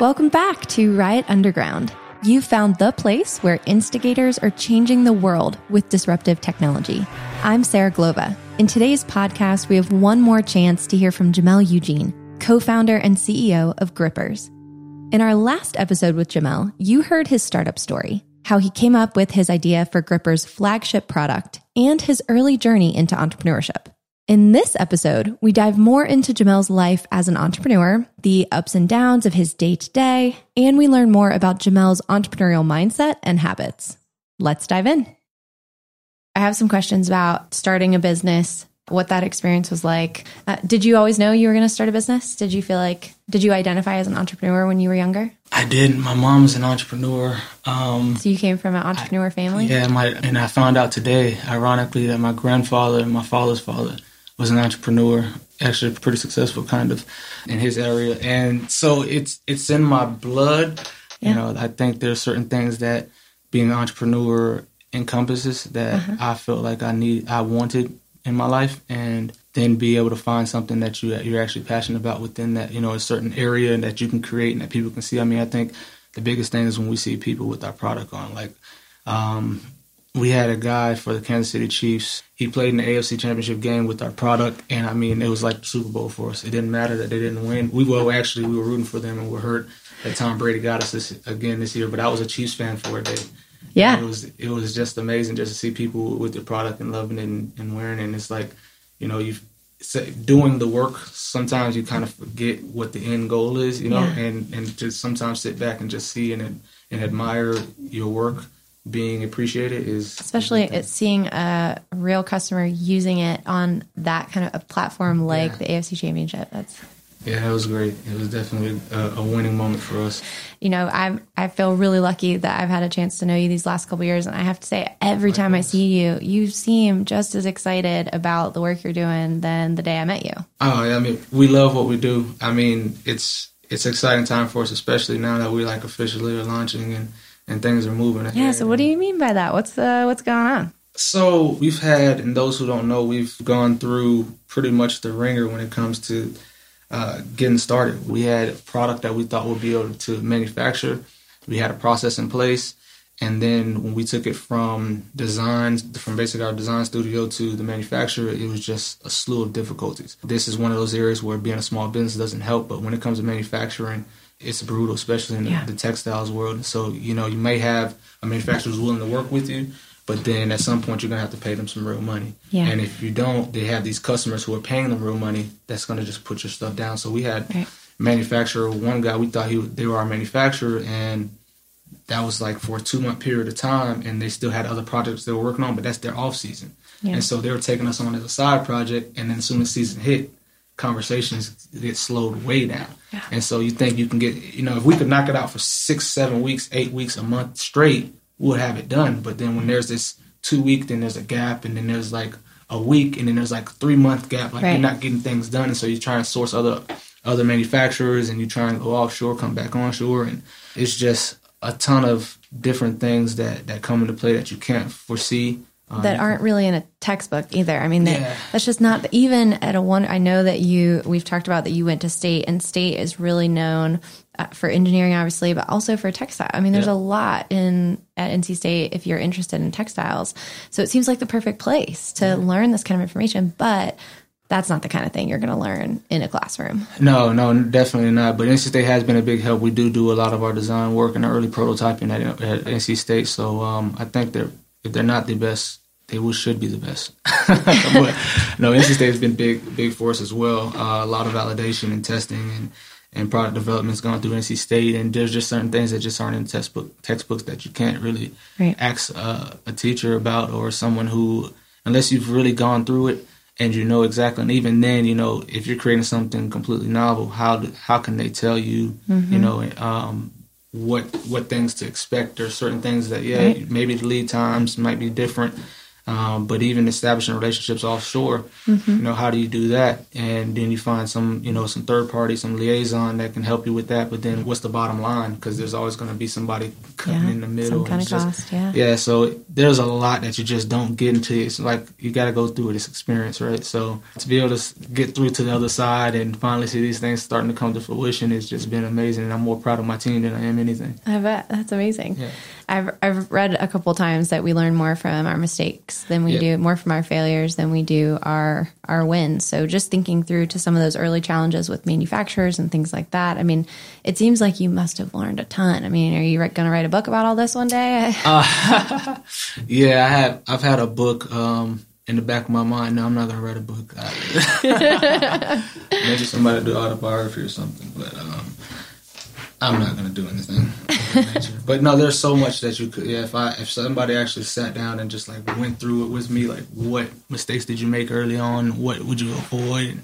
Welcome back to Riot Underground. You've found the place where instigators are changing the world with disruptive technology. I'm Sarah Glova. In today's podcast, we have one more chance to hear from Jamel Eugene, co founder and CEO of Grippers. In our last episode with Jamel, you heard his startup story, how he came up with his idea for Grippers' flagship product, and his early journey into entrepreneurship. In this episode, we dive more into Jamel's life as an entrepreneur, the ups and downs of his day to day, and we learn more about Jamel's entrepreneurial mindset and habits. Let's dive in. I have some questions about starting a business, what that experience was like. Uh, did you always know you were going to start a business? Did you feel like, did you identify as an entrepreneur when you were younger? I did. My mom's an entrepreneur. Um, so you came from an entrepreneur I, family? Yeah, my, and I found out today, ironically, that my grandfather and my father's father was an entrepreneur, actually pretty successful kind of in his area. And so it's it's in my blood. Yeah. You know, I think there's certain things that being an entrepreneur encompasses that uh-huh. I felt like I need I wanted in my life and then be able to find something that you you're actually passionate about within that, you know, a certain area that you can create and that people can see. I mean, I think the biggest thing is when we see people with our product on. Like um, we had a guy for the Kansas City Chiefs. He played in the AFC Championship game with our product, and I mean, it was like the Super Bowl for us. It didn't matter that they didn't win. We well, actually, we were rooting for them, and we're hurt that Tom Brady got us this, again this year. But I was a Chiefs fan for a day. Yeah, it was it was just amazing just to see people with the product and loving it and, and wearing it. And it's like, you know, you doing the work. Sometimes you kind of forget what the end goal is, you know, yeah. and and just sometimes sit back and just see and and admire your work being appreciated is especially it's seeing a real customer using it on that kind of a platform like yeah. the AFC Championship. That's yeah, it was great. It was definitely a, a, winning moment for us. You know, I I feel really lucky that I've had a chance to know you these last couple years, and I have to say, every time I see you, you seem just as excited about the work you're doing than the day I met you. Oh, yeah, I mean, we love what we do. I mean, it's it's exciting time for us, especially now that we like officially are launching and and things are moving. Yeah. So what do you mean by that? What's uh, what's going on? So we've had, and those who don't know, we've gone through pretty much the ringer when it comes to uh, getting started. We had a product that we thought would be able to manufacture. We had a process in place. And then when we took it from design, from basically our design studio to the manufacturer, it was just a slew of difficulties. This is one of those areas where being a small business doesn't help, but when it comes to manufacturing, it's brutal, especially in yeah. the, the, textiles world. So, you know, you may have a manufacturer who's willing to work with you, but then at some point you're going to have to pay them some real money. Yeah. And if you don't, they have these customers who are paying them real money that's going to just put your stuff down. So we had right. manufacturer, one guy, we thought he they were our manufacturer, and that was like for a two month period of time, and they still had other projects they were working on, but that's their off season. Yeah. And so they were taking us on as a side project, and then as soon as season hit, conversations get slowed way down. Yeah. And so you think you can get, you know, if we could knock it out for six, seven weeks, eight weeks, a month straight, we'll have it done. But then when mm-hmm. there's this two week, then there's a gap, and then there's like a week, and then there's like a three month gap. Like right. you're not getting things done, and so you try and source other other manufacturers, and you try and go offshore, come back onshore, and it's just a ton of different things that that come into play that you can't foresee um, that aren't really in a textbook either. I mean, that, yeah. that's just not even at a one. I know that you we've talked about that you went to state, and state is really known uh, for engineering, obviously, but also for textile. I mean, there's yeah. a lot in at NC State if you're interested in textiles. So it seems like the perfect place to yeah. learn this kind of information, but. That's not the kind of thing you're going to learn in a classroom. No, no, definitely not. But NC State has been a big help. We do do a lot of our design work and early prototyping at, at NC State. So um, I think they're if they're not the best, they will should be the best. but no, NC State has been big, big for us as well. Uh, a lot of validation and testing and and product development's gone through NC State, and there's just certain things that just aren't in textbook textbooks that you can't really right. ask uh, a teacher about or someone who, unless you've really gone through it and you know exactly. And even then, you know, if you're creating something completely novel, how do, how can they tell you, mm-hmm. you know, um, what what things to expect? There's certain things that yeah, right. maybe the lead times might be different Um, but even establishing relationships offshore, Mm-hmm. you know, how do you do that? And then you find some, you know, some third party, some liaison that can help you with that. But then what's the bottom line? Because there's always going to be somebody cutting Yeah, in the middle. some kind of just- cost, yeah. yeah, so there's a lot that you just don't get into. It's like you got to go through this experience, right? So to be able to get through to the other side and finally see these things starting to come to fruition has just been amazing. And I'm more proud of my team than I am anything. I bet that's amazing. Yeah. I've I've read a couple times that we learn more from our mistakes than we Yeah. do more from our failures than we do our our wins. So just thinking through to some of those early challenges with manufacturers and things like that. I mean, it seems like you must have learned a ton. I mean, are you going to write a book about all this one day? Yeah, I have. I've had a book um, in the back of my mind. No, I'm not gonna write a book. Maybe somebody do autobiography or something, but um, I'm not gonna do anything. of that nature. but no, there's so much that you could. Yeah, if I if somebody actually sat down and just like went through it with me, like what mistakes did you make early on? What would you avoid?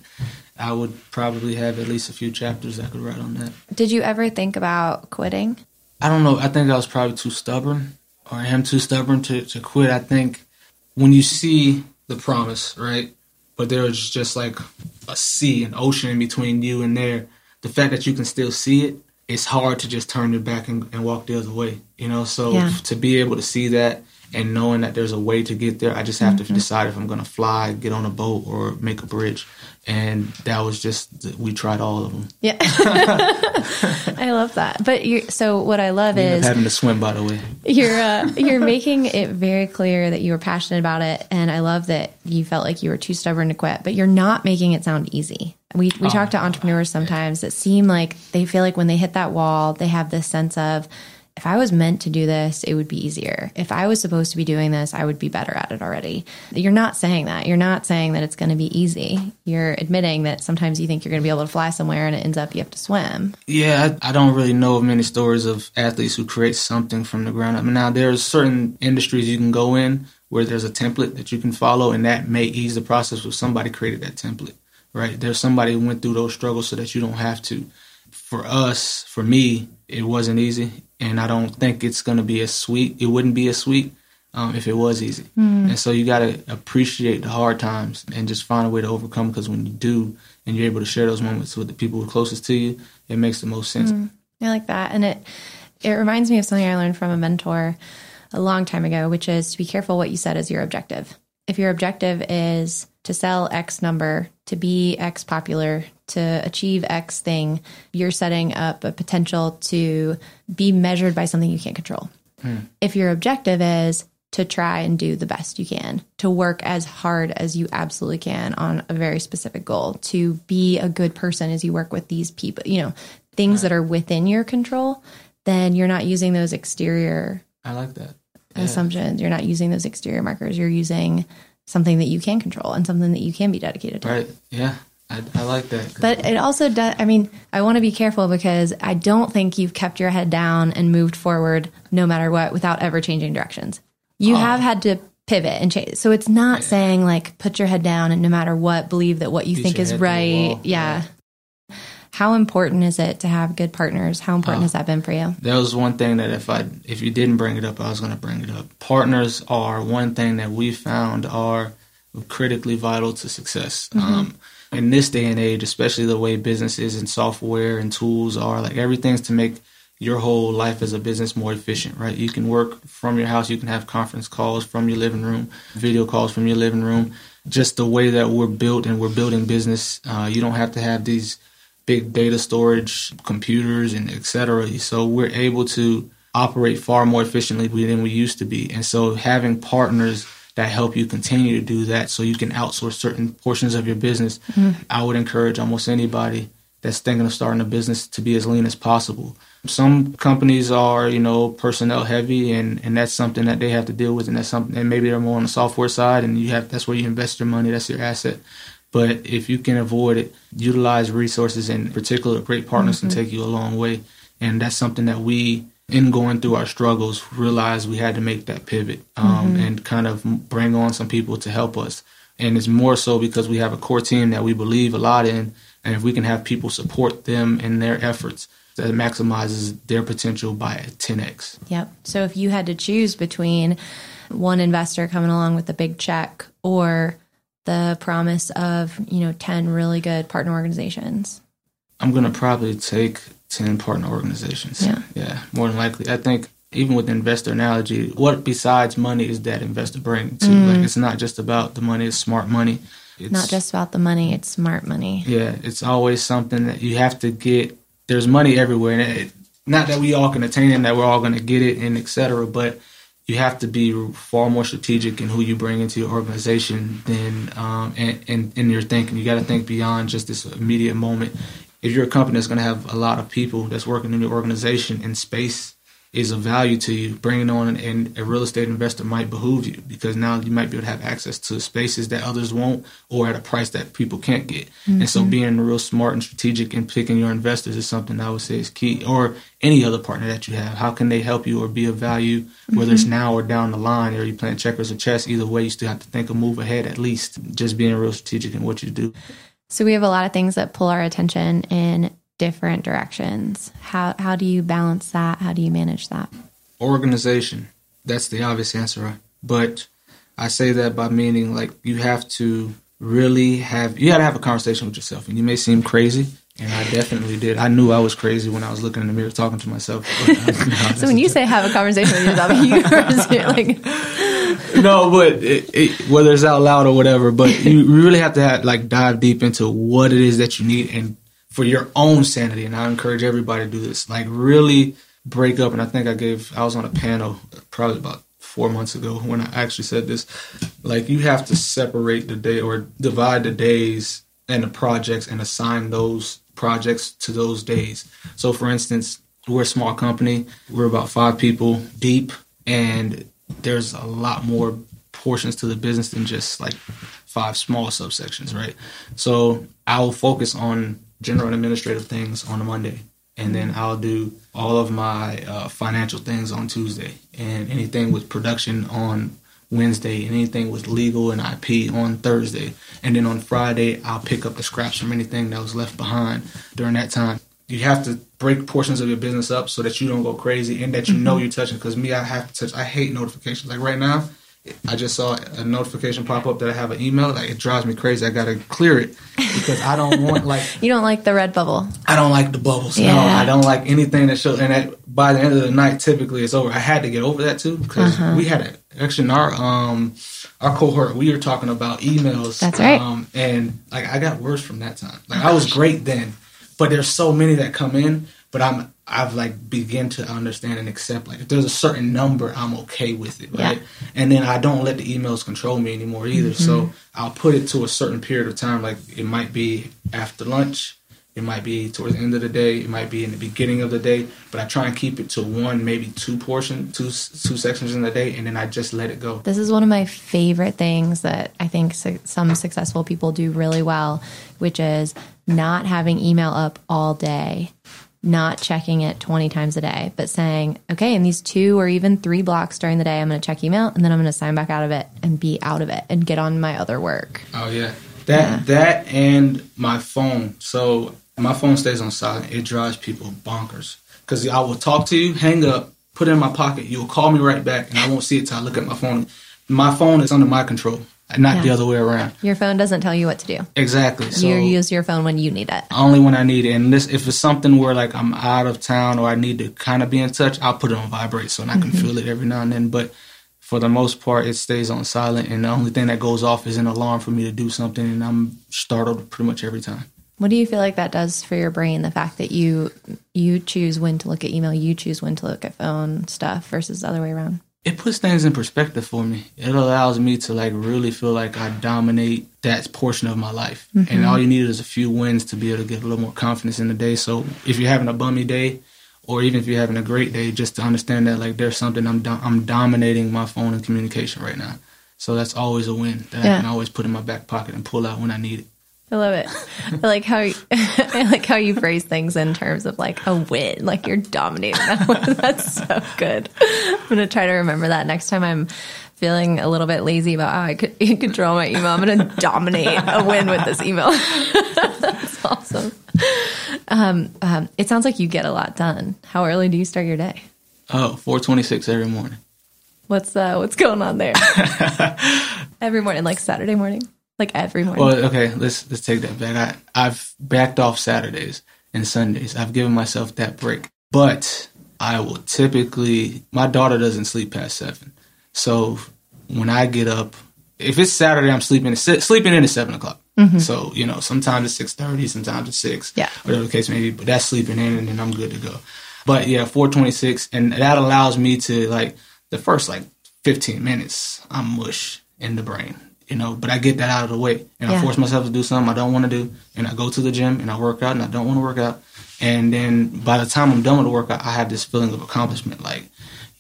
I would probably have at least a few chapters I could write on that. Did you ever think about quitting? I don't know. I think I was probably too stubborn, or I am too stubborn to, to quit. I think when you see the promise, right, but there's just like a sea, an ocean in between you and there, the fact that you can still see it, it's hard to just turn your back and, and walk the other way, you know? So Yeah. to be able to see that and knowing that there's a way to get there, I just have to decide if I'm going to fly, get on a boat, or make a bridge. And that was just, we tried all of them. Yeah. I love that. But you so what I love We is having to swim, by the way. you're uh, you're making it very clear that you were passionate about it, and I love that you felt like you were too stubborn to quit. But you're not making it sound easy. We we oh, talk to entrepreneurs sometimes that seem like they feel like when they hit that wall, they have this sense of. If I was meant to do this, it would be easier. If I was supposed to be doing this, I would be better at it already. You're not saying that. You're not saying that it's going to be easy. You're admitting that sometimes you think you're going to be able to fly somewhere and it ends up you have to swim. Yeah, I, I don't really know of many stories of athletes who create something from the ground up. Now, there's certain industries you can go in where there's a template that you can follow, and that may ease the process if somebody created that template, right? There's somebody who went through those struggles so that you don't have to. For us, for me, it wasn't easy, and I don't think it's going to be as sweet. It wouldn't be as sweet um, if it was easy. And so you got to appreciate the hard times and just find a way to overcome. Because when you do, and you're able to share those moments with the people closest to you, it makes the most sense. I like that. And it it reminds me of something I learned from a mentor a long time ago, which is to be careful what you set as your objective. If your objective is to sell X number, to be X popular, to achieve X thing, you're setting up a potential to be measured by something you can't control. Hmm. If your objective is to try and do the best you can, to work as hard as you absolutely can on a very specific goal, to be a good person as you work with these people, you know, things that are within your control, then you're not using those exterior I like that. Assumptions. You're not using those exterior markers. You're using something that you can control and something that you can be dedicated to. Right? Yeah, I, I like that. But it also does, I mean, I want to be careful because I don't think you've kept your head down and moved forward no matter what without ever changing directions. You oh. have had to pivot and change. So it's not saying like put your head down and no matter what, believe that what you Beat think is head to the right. wall. Yeah. How important is it to have good partners? How important has that been for you? that was one thing that if I if you didn't bring it up, I was going to bring it up. Partners are one thing that we found are critically vital to success. Um, in this day and age, especially the way businesses and software and tools are, like everything's to make your whole life as a business more efficient, right? You can work from your house, you can have conference calls from your living room, video calls from your living room. Just the way that we're built and we're building business, uh, you don't have to have these big data storage computers and et cetera. So we're able to operate far more efficiently than we used to be. And so having partners that help you continue to do that so you can outsource certain portions of your business, mm-hmm. I would encourage almost anybody that's thinking of starting a business to be as lean as possible. Some companies are, you know, personnel heavy and, and that's something that they have to deal with and that's something and maybe they're more on the software side and you have that's where you invest your money, that's your asset. But if you can avoid it, utilize resources, in particular, great partners can take you a long way. And that's something that we, in going through our struggles, realized we had to make that pivot um, and kind of bring on some people to help us. And it's more so because we have a core team that we believe a lot in. And if we can have people support them in their efforts, that maximizes their potential by 10x. Yep. So if you had to choose between one investor coming along with a big check or the promise of, you know, 10 really good partner organizations? I'm going to probably take 10 partner organizations. Yeah. Yeah, more than likely. I think even with the investor analogy, what besides money is that investor bring to? Mm. Like, it's not just about the money, it's smart money. It's, Not just about the money, it's smart money. Yeah, it's always something that you have to get. There's money everywhere, and it, not that we all can attain it, that we're all going to get it, and etc. But you have to be far more strategic in who you bring into your organization than um, and, and in your thinking. You got to think beyond just this immediate moment. If you're a company that's going to have a lot of people that's working in your organization, in space is of value to you, bringing on and a real estate investor might behoove you because now you might be able to have access to spaces that others won't or at a price that people can't get. And so mm-hmm. being real smart and strategic in picking your investors is something I would say is key. Or any other partner that you have. How can they help you or be of value, whether it's mm-hmm. now or down the line, or you playing checkers or chess, either way you still have to think a move ahead at least. Just being real strategic in what you do. So we have a lot of things that pull our attention in different directions. How how do you balance that? How do you manage that? organization. That's the obvious answer. But I say that by meaning like you have to really have you got to have a conversation with yourself, and you may seem crazy, and I definitely did. I knew I was crazy when I was looking in the mirror talking to myself. Uh, no, So when you say have a conversation with yourself, you're like no, but it, it, whether it's out loud or whatever, but you really have to have, like dive deep into what it is that you need and for your own sanity. And I encourage everybody to do this. Like really break up. And I think I gave I was on a panel probably about four months ago when I actually said this. Like you have to separate the day or divide the days and the projects and assign those projects to those days. So for instance, we're a small company. We're about five people deep and there's a lot more portions to the business than just like five small subsections, right? So I'll focus on general and administrative things on a Monday, and then I'll do all of my uh, financial things on Tuesday, and anything with production on Wednesday, and anything with legal and IP on Thursday, and then on Friday I'll pick up the scraps from anything that was left behind during that time. You have to break portions of your business up so that you don't go crazy and that you know you're touching. Because me, I have to touch. I hate notifications. Like right now, I just saw a notification pop up that I have an email. Like it drives me crazy. I gotta clear it because I don't want like you don't like the red bubble. I don't like the bubbles. No, I don't like anything that shows. And that, by the end of the night, typically it's over. I had to get over that too because Uh-huh. we had a, actually in our um our cohort we were talking about emails. That's right. Um, and like I got worse from that time. Like I was great then, but there's so many that come in. But I'm I've like begin to understand and accept like if there's a certain number, I'm okay with it, right? Yeah. And then I don't let the emails control me anymore either. So Mm-hmm. I'll put it to a certain period of time. Like it might be after lunch, it might be towards the end of the day, it might be in the beginning of the day. But I try and keep it to one, maybe two portion, two two sections in the day, and then I just let it go. This is one of my favorite things that I think su- some successful people do really well, which is not having email up all day, not checking it 20 times a day, but saying, okay, in these two or even three blocks during the day, I'm going to check email and then I'm going to sign back out of it and be out of it and get on my other work. Oh yeah, that that and my phone. So my phone stays on silent. It drives people bonkers because I will talk to you, hang up, put it in my pocket. You'll call me right back, and I won't see it till I look at my phone. My phone is under my control, not the other way around. Your phone doesn't tell you what to do. Exactly. So you use your phone when you need it. only when I need it. And this, if it's something where like I'm out of town or I need to kind of be in touch, I'll put it on vibrate so I can mm-hmm. feel it every now and then. But for the most part, it stays on silent, and the only thing that goes off is an alarm for me to do something, and I'm startled pretty much every time. What do you feel like that does for your brain? The fact that you you choose when to look at email, you choose when to look at phone stuff versus the other way around. It puts things in perspective for me. It allows me to like really feel like I dominate that portion of my life. And mm-hmm. all you need is a few wins to be able to get a little more confidence in the day. So if you're having a bummy day, or even if you're having a great day, just to understand that like there's something I'm do- I'm dominating my phone and communication right now. So that's always a win that Yeah. I can always put in my back pocket and pull out when I need it. I love it. I like how I like how you phrase things in terms of like a win, like you're dominating that one. That's so good. I'm gonna try to remember that next time I'm feeling a little bit lazy about how I could control my email. I'm gonna dominate a win with this email. That's awesome. Um, um, it sounds like you get a lot done. How early do you start your day? Oh, 426 every morning. What's uh what's going on there? every morning, like Saturday morning, like every morning. Well, okay, let's let's take that back. I, I've backed off Saturdays and Sundays. I've given myself that break, but I will typically. My daughter doesn't sleep past seven, so when I get up, if it's Saturday, I'm sleeping sleeping in at seven o'clock. Mm-hmm. So you know, sometimes it's six thirty, sometimes it's six, yeah, whatever the case may be. But that's sleeping in, and then I'm good to go. But yeah, four twenty six, and that allows me to like the first like fifteen minutes, I'm mush in the brain, you know. But I get that out of the way, and yeah. I force myself to do something I don't want to do, and I go to the gym and I work out, and I don't want to work out, and then by the time I'm done with the workout, I have this feeling of accomplishment, like,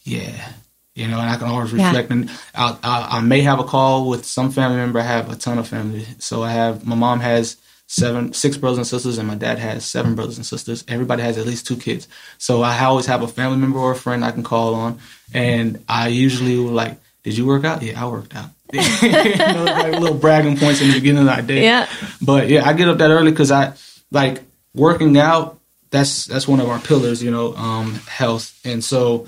yeah, you know, and I can always reflect. Yeah. And I, I, I, may have a call with some family member. I have a ton of family. So I have my mom has seven, six brothers and sisters, and my dad has seven mm. brothers and sisters. Everybody has at least two kids. So I always have a family member or a friend I can call on, and I usually will like, "Did you work out? Yeah, I worked out." you know, like little bragging points in the beginning of that day. Yeah. But yeah, I get up that early because I like working out. That's that's one of our pillars, you know, um, health, and so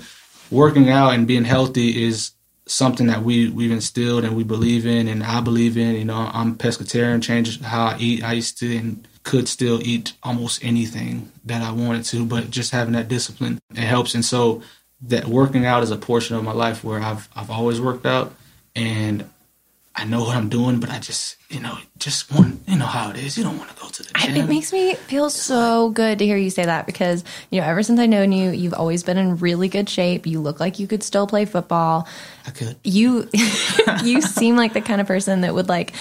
working out and being healthy is something that we we've instilled and we believe in and I believe in. You know, I'm pescatarian, changed how I eat. I used to and could still eat almost anything that I wanted to, but just having that discipline it helps. And so that working out is a portion of my life where I've I've always worked out and I know what I'm doing, but I just, you know, just want, you know how it is. You don't want to go to the gym. It makes me feel so good to hear you say that because, you know, ever since I known you, you've always been in really good shape. You look like you could still play football. I could. You, you seem like the kind of person that would like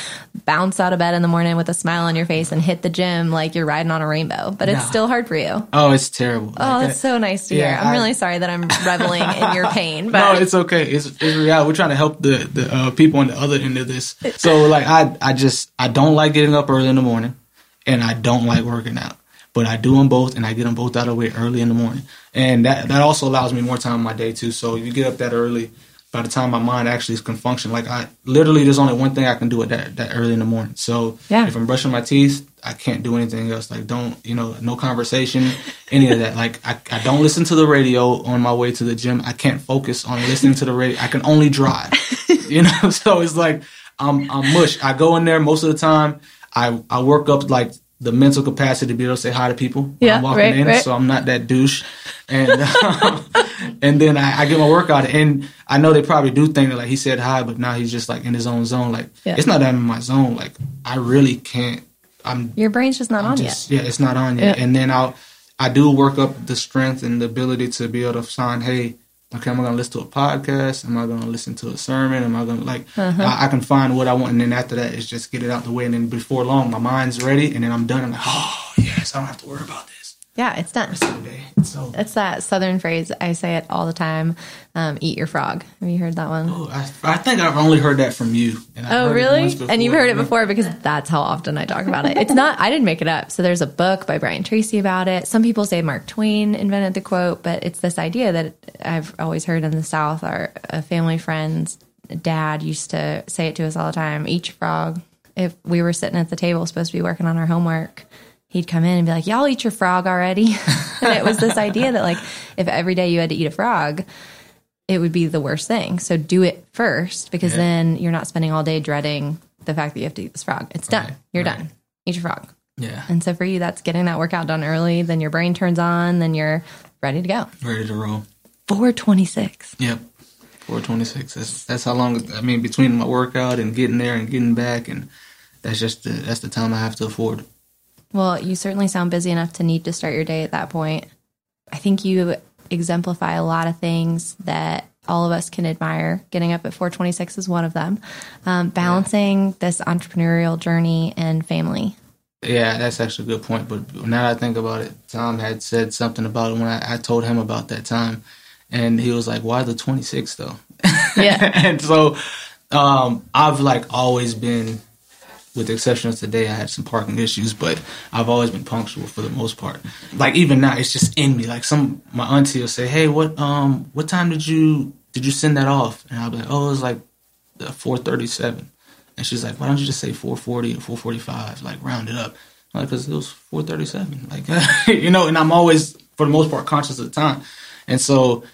bounce out of bed in the morning with a smile on your face and hit the gym like you're riding on a rainbow, but it's still hard for you. Oh, it's terrible. Oh, like that's so nice to yeah, hear. I'm I, really sorry that I'm reveling in your pain, but no, it's okay. It's, it's reality. We're trying to help the, the uh, people on the other end of this. So like, I, I just, I don't like getting up early in the morning and I don't like working out. But I do them both and I get them both out of the way early in the morning. And that, that also allows me more time in my day too. So you get up that early, by the time my mind actually can function, like I literally, there's only one thing I can do at that that early in the morning. So yeah. if I'm brushing my teeth, I can't do anything else. Like don't, you know, no conversation, any of that. Like I, I don't listen to the radio on my way to the gym. I can't focus on listening to the radio. I can only drive, you know. So it's like I'm I'm mush. I go in there most of the time. I I work up like the mental capacity to be able to say hi to people yeah, I'm walking right, in, right. so I'm not that douche. And um, and then I, I, get my workout, and I know they probably do think that like he said hi, but now he's just like in his own zone. Like yeah. it's not that I'm in my zone. Like I really can't. I'm your brain's just not I'm on just, yet. Yeah, it's not on yet. Yeah. And then I'll I do work up the strength and the ability to be able to sign, hey, okay, am I gonna listen to a podcast? Am I gonna listen to a sermon? Am I gonna like uh-huh. I, I, can find what I want and then after that is just get it out the way and then before long my mind's ready and then I'm done. I'm like, oh yes, I don't have to worry about this. Yeah, it's done. So it's that southern phrase. I say it all the time. Um, eat your frog. Have you heard that one? Oh, I, I think I've only heard that from you. oh, really? And you've heard it before because that's how often I talk about it. It's not. I didn't make it up. So there's a book by Brian Tracy about it. Some people say Mark Twain invented the quote, but it's this idea that I've always heard in the South. Our a family friend's dad used to say it to us all the time. Eat your frog. If we were sitting at the table, supposed to be working on our homework he'd come in and be like, "Y'all eat your frog already?" and it was this idea that like if every day you had to eat a frog, it would be the worst thing. So do it first because yeah. then you're not spending all day dreading the fact that you have to eat this frog. It's done. Right. You're right. done. Eat your frog. Yeah. And so for you, that's getting that workout done early. Then your brain turns on. Then you're ready to go. Ready to roll. Four twenty six. Yep. Four twenty six. That's that's how long. I mean, between my workout and getting there and getting back, and that's just the, that's the time I have to afford. Well, you certainly sound busy enough to need to start your day at that point. I think you exemplify a lot of things that all of us can admire. Getting up at 426 is one of them. Um, balancing yeah. this entrepreneurial journey and family. Yeah, that's actually a good point. But now that I think about it, Tom had said something about it when I, I told him about that time. And he was like, why the 26 though? Yeah. and so um, I've like always been with the exception of today, I had some parking issues, but I've always been punctual for the most part. Like even now, it's just in me. Like some my auntie will say, "Hey, what um what time did you did you send that off?" And I'll be like, "Oh, it was like four thirty seven. And she's like, "Why don't you just say four forty or four forty five? Like round it up." I'm like, because it was four thirty seven. Like you know, and I'm always for the most part conscious of the time, and so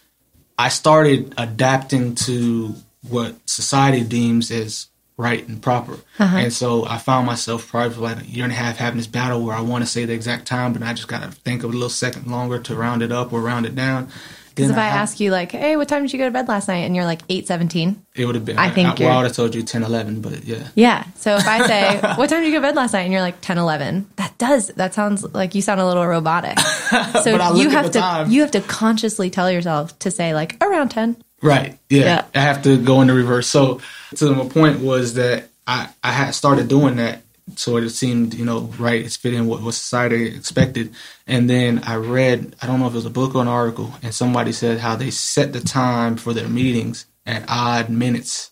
I started adapting to what society deems as right and proper. Uh-huh. And so I found myself probably for like a year and a half having this battle where I want to say the exact time, but I just got to think of a little second longer to round it up or round it down. Because if I, I ask you like, "Hey, what time did you go to bed last night?" and you're like eight seventeen, it would have been. I think. I, well, I would have told you 10, 11, but yeah. Yeah. So if I say, "What time did you go to bed last night?" and you're like 10, 11, that does that sounds like you sound a little robotic. So you have to time. you have to consciously tell yourself to say like around ten. Right. Yeah. yeah. I have to go into reverse. So to my point was that I I had started doing that so it seemed you know right it's fitting what, what society expected and then i read i don't know if it was a book or an article and somebody said how they set the time for their meetings at odd minutes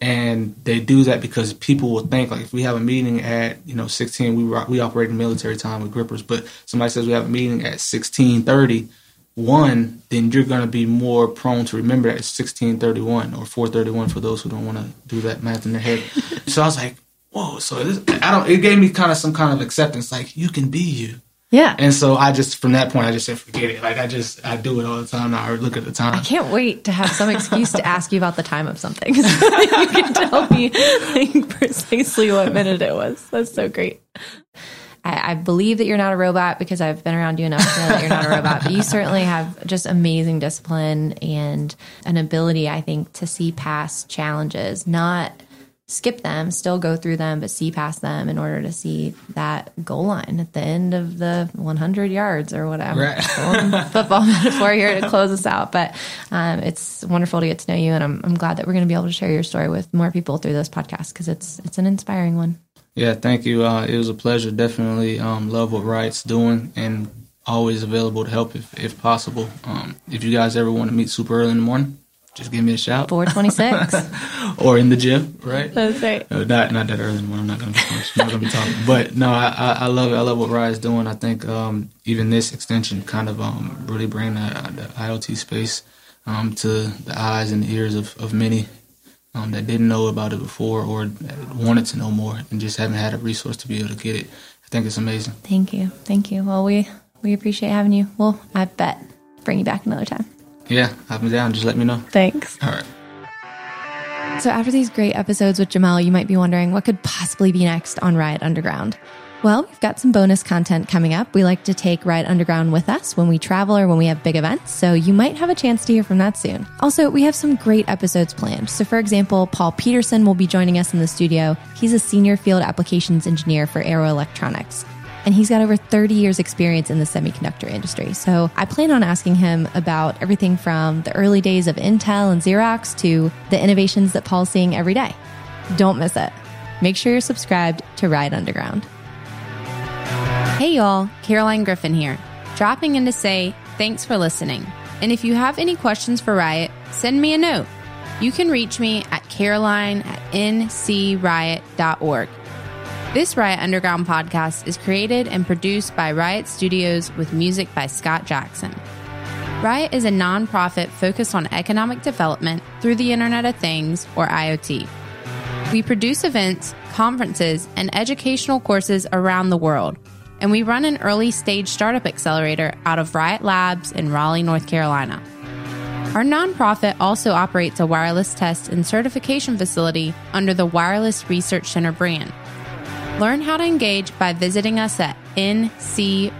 and they do that because people will think like if we have a meeting at you know 16 we we operate in military time with grippers but somebody says we have a meeting at 1630 one then you're going to be more prone to remember that it's 1631 or 431 for those who don't want to do that math in their head so i was like whoa. So this, I don't. It gave me kind of some kind of acceptance, like you can be you. Yeah. And so I just from that point I just said forget it. Like I just I do it all the time now. I look at the time. I can't wait to have some excuse to ask you about the time of something. so you can tell me like precisely what minute it was. That's so great. I, I, believe that you're not a robot because I've been around you enough to know that you're not a robot. But you certainly have just amazing discipline and an ability, I think, to see past challenges, not skip them, still go through them, but see past them in order to see that goal line at the end of the 100 yards or whatever. Right. football metaphor here to close us out. But um, it's wonderful to get to know you, and I'm, I'm glad that we're going to be able to share your story with more people through this podcast because it's it's an inspiring one. Yeah, thank you. Uh, it was a pleasure. Definitely um, love what Riot's doing and always available to help if, if possible. Um, if you guys ever want to meet super early in the morning, just give me a shout. 426. or in the gym, right? That's right. No, not not that early when I'm not gonna be not gonna be talking. But no, I, I, I love it. I love what Riot's doing. I think um, even this extension kind of um, really bring the, the IoT space um, to the eyes and the ears of, of many um, that didn't know about it before or wanted to know more and just haven't had a resource to be able to get it. I think it's amazing. Thank you. Thank you. Well, we we appreciate having you. Well, I bet bring you back another time. Yeah, have me down. Just let me know. Thanks. All right. So, after these great episodes with Jamel, you might be wondering what could possibly be next on Riot Underground. Well, we've got some bonus content coming up. We like to take Riot Underground with us when we travel or when we have big events, so you might have a chance to hear from that soon. Also, we have some great episodes planned. So, for example, Paul Peterson will be joining us in the studio. He's a senior field applications engineer for Arrow Electronics and he's got over 30 years experience in the semiconductor industry. So I plan on asking him about everything from the early days of Intel and Xerox to the innovations that Paul's seeing every day. Don't miss it. Make sure you're subscribed to Riot Underground. Hey y'all, Caroline Griffin here, dropping in to say thanks for listening. And if you have any questions for Riot, send me a note. You can reach me at caroline at ncriot.org. This Riot Underground podcast is created and produced by Riot Studios with music by Scott Jackson. Riot is a nonprofit focused on economic development through the Internet of Things, or IoT. We produce events, conferences, and educational courses around the world, and we run an early stage startup accelerator out of Riot Labs in Raleigh, North Carolina. Our nonprofit also operates a wireless test and certification facility under the Wireless Research Center brand. Learn how to engage by visiting us at ncriot.org.